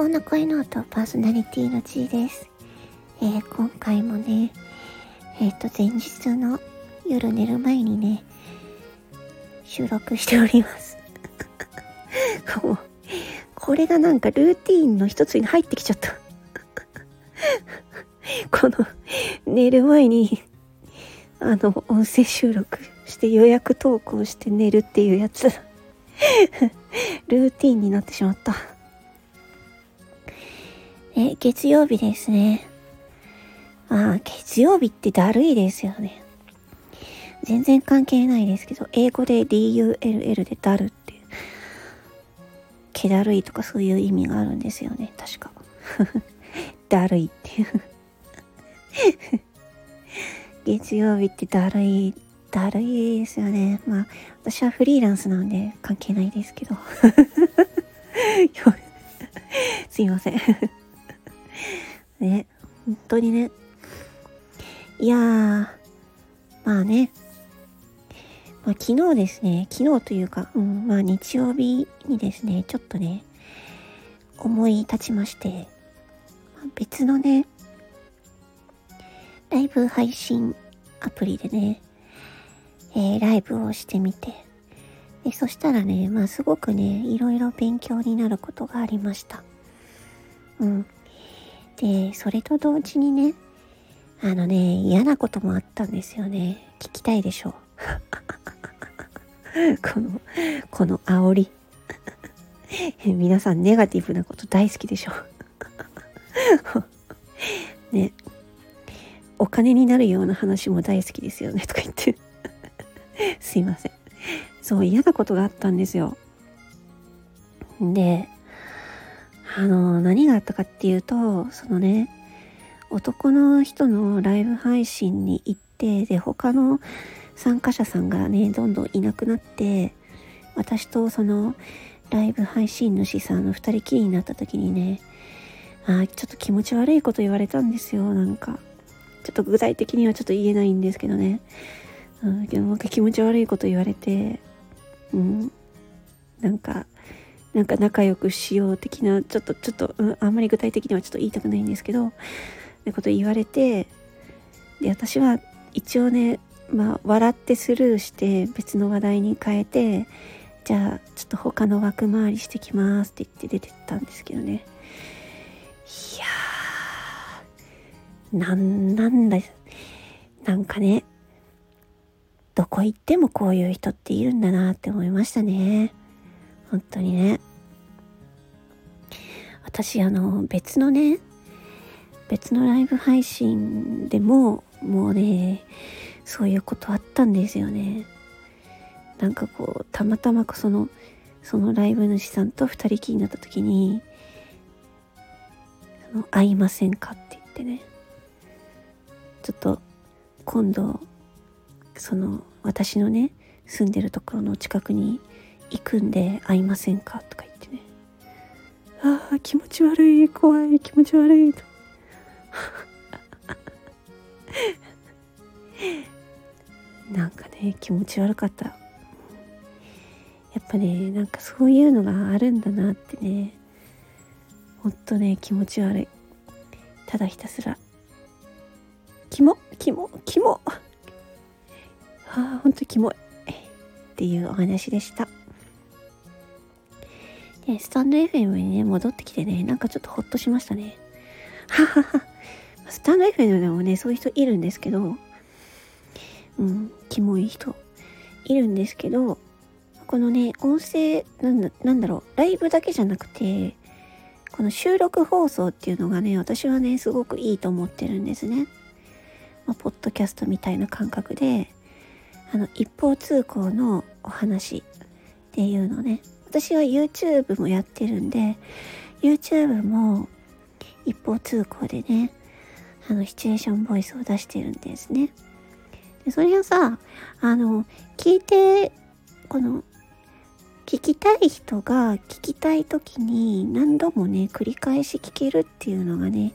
高な声の音パーソナリティの G です。えー、今回もね、えっ、ー、と、前日の夜寝る前にね、収録しております。ここれがなんかルーティーンの一つに入ってきちゃった。この、寝る前に、あの、音声収録して予約投稿して寝るっていうやつ。ルーティーンになってしまった。え、月曜日ですね。ああ、月曜日ってだるいですよね。全然関係ないですけど、英語で DULL でだるっていう、気だるいとかそういう意味があるんですよね、確か。だるいっていう 月曜日ってだるい、だるいですよね。まあ、私はフリーランスなんで関係ないですけど。すいませんね、本当にね。いやー、まあね。まあ昨日ですね、昨日というか、うん、まあ日曜日にですね、ちょっとね、思い立ちまして、まあ、別のね、ライブ配信アプリでね、えー、ライブをしてみて、でそしたらね、まあすごくね、いろいろ勉強になることがありました。うん。で、それと同時にね、あのね、嫌なこともあったんですよね。聞きたいでしょう。この、この煽り。皆さんネガティブなこと大好きでしょ。ね。お金になるような話も大好きですよね。とか言って。すいません。そう、嫌なことがあったんですよ。で、あの、何があったかっていうと、そのね、男の人のライブ配信に行って、で、他の参加者さんがね、どんどんいなくなって、私とそのライブ配信主さんの二人きりになった時にね、あちょっと気持ち悪いこと言われたんですよ、なんか。ちょっと具体的にはちょっと言えないんですけどね。うん、でもなんか気持ち悪いこと言われて、うん、なんか、なんか仲良くしよう的な、ちょっと、ちょっと、うん、あんまり具体的にはちょっと言いたくないんですけど、ってこと言われて、で、私は一応ね、まあ、笑ってスルーして別の話題に変えて、じゃあ、ちょっと他の枠回りしてきますって言って出てったんですけどね。いやー、なんなんだ、なんかね、どこ行ってもこういう人っているんだなって思いましたね。本当にね。私、あの、別のね、別のライブ配信でも、もうね、そういうことあったんですよね。なんかこう、たまたまその、そのライブ主さんと二人きりになった時に、その、会いませんかって言ってね、ちょっと、今度、その、私のね、住んでるところの近くに行くんで会いませんか？とか言ってね。ああ、気持ち悪い、怖い、気持ち悪いと。なんかね、気持ち悪かった。やっぱね、なんかそういうのがあるんだなってね、ほんとね、気持ち悪い。ただひたすら、キモ、キモ、キモ。ああ、ほんとキモい。っていうお話でした。スタンド FM にね、戻ってきてね、なんかちょっとほっとしましたね。ははは。スタンド FM でもね、そういう人いるんですけど、うん、キモい人いるんですけど、このね、音声、なんだ、なんだろう、ライブだけじゃなくて、この収録放送っていうのがね、私はね、すごくいいと思ってるんですね。まあ、ポッドキャストみたいな感覚で、あの、一方通行のお話っていうのね、私は YouTube もやってるんで、YouTube も一方通行でね、あの、シチュエーションボイスを出してるんですね。でそれはさ、あの、聞いて、この、聞きたい人が聞きたい時に何度もね、繰り返し聞けるっていうのがね、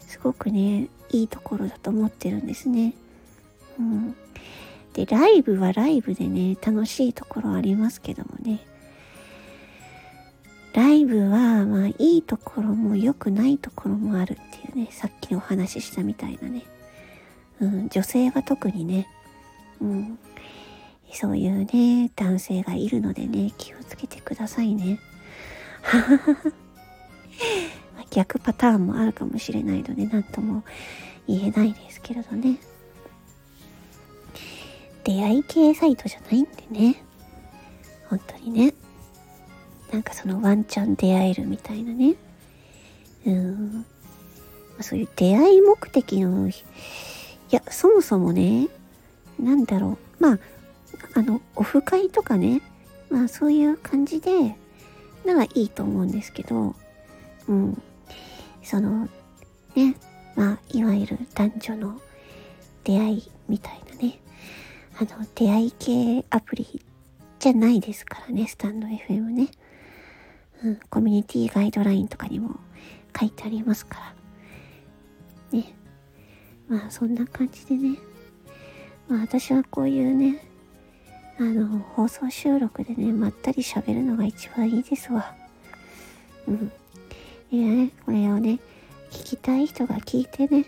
すごくね、いいところだと思ってるんですね。うん。で、ライブはライブでね、楽しいところありますけどもね。ライブは、まあ、いいところも良くないところもあるっていうね、さっきお話ししたみたいなね。うん、女性は特にね、うん、そういうね、男性がいるのでね、気をつけてくださいね。逆パターンもあるかもしれないので、何とも言えないですけれどね。出会い系サイトじゃないんでね。本当にね。なんかそのワンチャン出会えるみたいなね。うん。ま、そういう出会い目的の、いや、そもそもね、なんだろう。まあ、あの、オフ会とかね、まあそういう感じで、ならいいと思うんですけど、うん。その、ね、まあ、いわゆる男女の出会いみたいなね、あの、出会い系アプリじゃないですからね、スタンド FM ね。うん、コミュニティガイドラインとかにも書いてありますから。ね。まあそんな感じでね。まあ私はこういうね、あの、放送収録でね、まったり喋るのが一番いいですわ。うん。いやね、これをね、聞きたい人が聞いてね、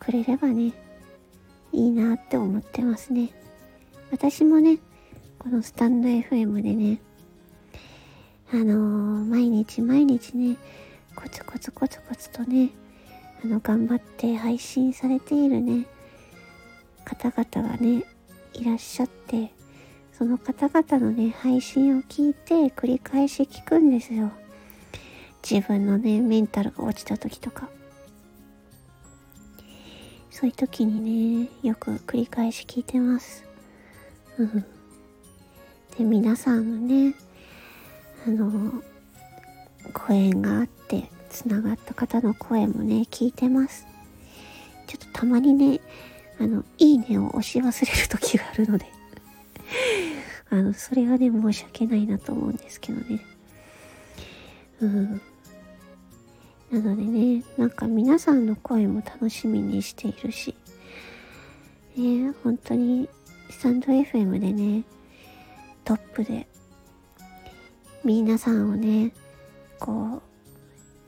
くれればね、いいなって思ってますね。私もね、このスタンド FM でね、あのー、毎日毎日ね、コツコツコツコツとね、あの、頑張って配信されているね、方々がね、いらっしゃって、その方々のね、配信を聞いて繰り返し聞くんですよ。自分のね、メンタルが落ちた時とか。そういう時にね、よく繰り返し聞いてます。うん。で、皆さんのね、あのご縁があってつながった方の声もね聞いてます。ちょっとたまにねあのいいねを押し忘れる時があるので。あのそれはね申し訳ないなと思うんですけどね。うん。なのでねなんか皆さんの声も楽しみにしているし。ね本当にスタンド FM でねトップで皆さんをねこう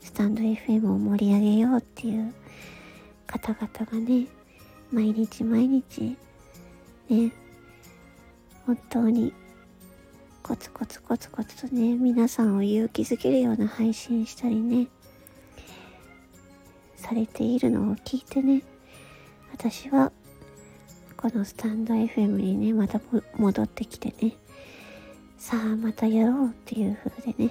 スタンド FM を盛り上げようっていう方々がね毎日毎日ね本当にコツコツコツコツとね皆さんを勇気づけるような配信したりねされているのを聞いてね私はこのスタンド FM にねまた戻ってきてねさあまたやろうっていう風でね、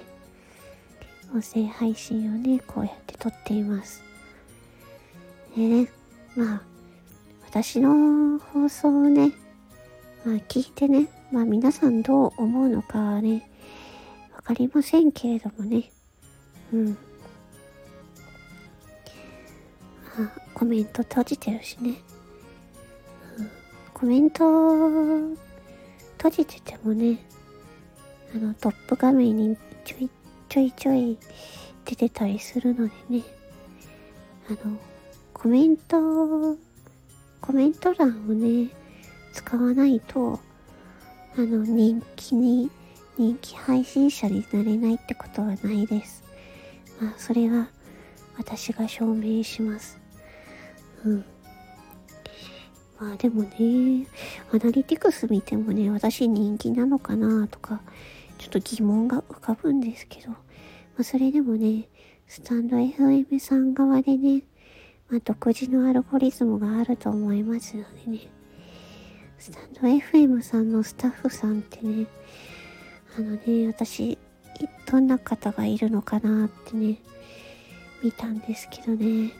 音声配信をね、こうやって撮っています。でね、まあ、私の放送をね、まあ聞いてね、まあ皆さんどう思うのかはね、わかりませんけれどもね、うん。まあ、コメント閉じてるしね、うん、コメント閉じててもね、あのトップ画面にちょいちょいちょい出てたりするのでね。あのコメントコメント欄をね使わないとあの人気に人気配信者になれないってことはないです。まあそれは私が証明します。うん。まあでもね、アナリティクス見てもね、私人気なのかなとか、ちょっと疑問が浮かぶんですけど、まあ、それでもね、スタンド FM さん側でね、まあ、独自のアルゴリズムがあると思いますのでね、スタンド FM さんのスタッフさんってね、あのね、私、どんな方がいるのかなってね、見たんですけどね。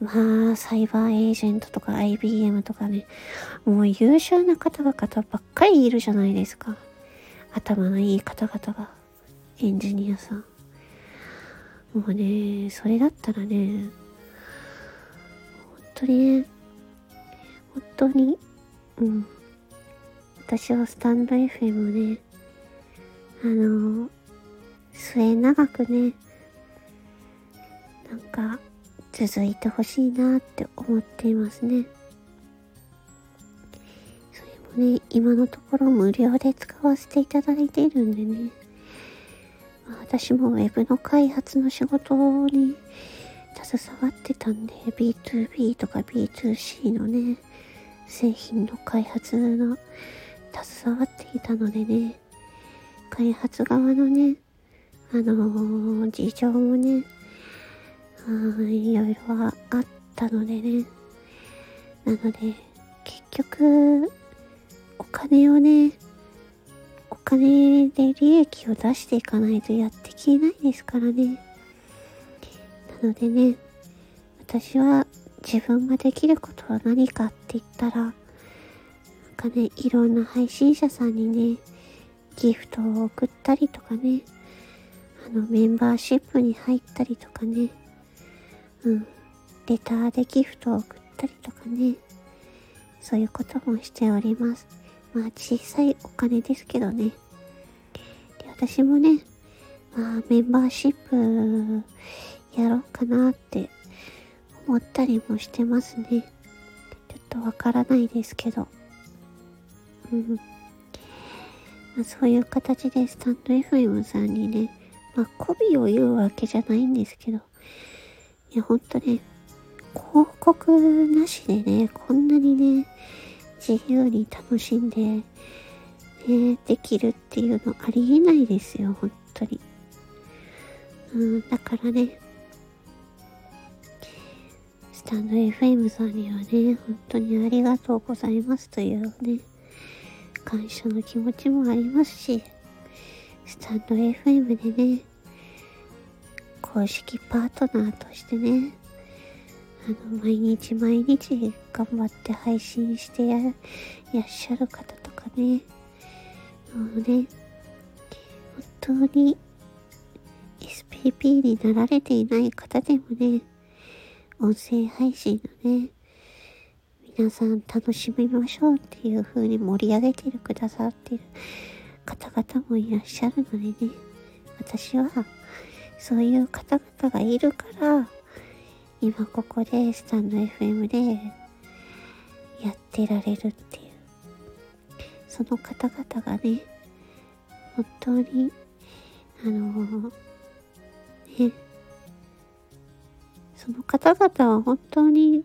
まあ、サイバーエージェントとか IBM とかね、もう優秀な方々ばっかりいるじゃないですか。頭のいい方々が、エンジニアさん。もうね、それだったらね、本当にね、本当に、うん。私はスタンド FM をね、あの、末永くね、なんか、続いてほしいなって思っていますね。ね、今のところ無料で使わせていただいているんでね。私も Web の開発の仕事に携わってたんで、B2B とか B2C のね、製品の開発の携わっていたのでね、開発側のね、あのー、事情もね、あいろいろあったのでね、なので、結局、お金をね、お金で利益を出していかないとやっていけないですからね。なのでね、私は自分ができることは何かって言ったら、なんかね、いろんな配信者さんにね、ギフトを送ったりとかね、あの、メンバーシップに入ったりとかね、うん、レターでギフトを送ったりとかね、そういうこともしております。まあ小さいお金ですけどね。で私もね、まあメンバーシップやろうかなって思ったりもしてますね。ちょっとわからないですけど。うん。まあ、そういう形でスタンド FM さんにね、まあ、媚びを言うわけじゃないんですけど、いや、ほんとね、広告なしでね、こんなにね、自由に楽しんで、ね、できるっていうのありえないですよ、本当に。うん、だからね、スタンド FM さんにはね、本当にありがとうございますというね、感謝の気持ちもありますし、スタンド FM でね、公式パートナーとしてね、あの、毎日毎日頑張って配信してや、やっしゃる方とかね、もうね、本当に SPP になられていない方でもね、音声配信のね、皆さん楽しみましょうっていう風に盛り上げてるくださってる方々もいらっしゃるのでね、私はそういう方々がいるから、今ここでスタンド FM でやってられるっていう。その方々がね、本当に、あのね、その方々は本当に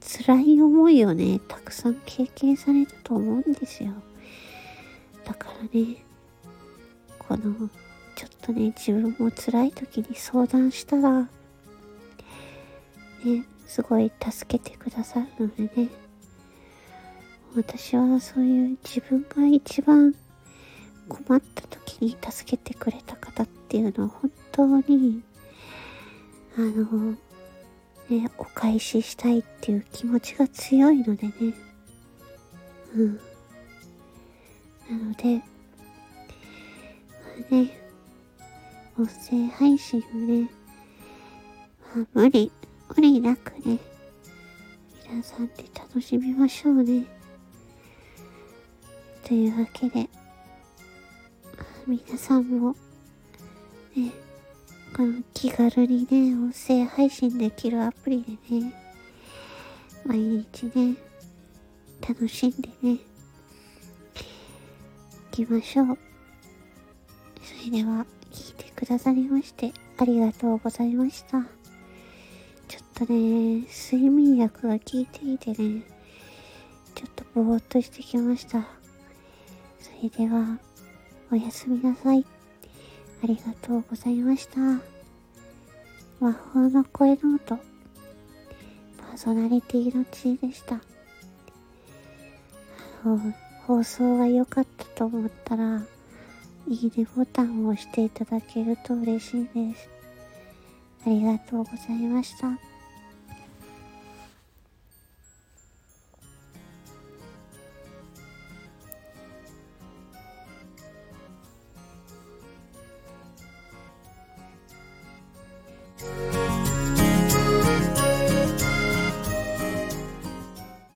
辛い思いをね、たくさん経験されたと思うんですよ。だからね、この、ちょっとね、自分も辛い時に相談したら、ね、すごい助けてくださるのでね、私はそういう自分が一番困った時に助けてくれた方っていうのは本当に、あの、ね、お返ししたいっていう気持ちが強いのでね、うん。なので、まあね、音声配信をね、まあ、無理、無理なくね、皆さんで楽しみましょうね。というわけで、皆さんも、ね、この気軽にね、音声配信できるアプリでね、毎日ね、楽しんでね、いきましょう。それでは、聞いてくださりまして、ありがとうございました。っとね、睡眠薬が効いていてね、ちょっとぼーっとしてきました。それでは、おやすみなさい。ありがとうございました。魔法の声ノート、パーソナリティの地でした。あの、放送が良かったと思ったら、いいねボタンを押していただけると嬉しいです。ありがとうございました。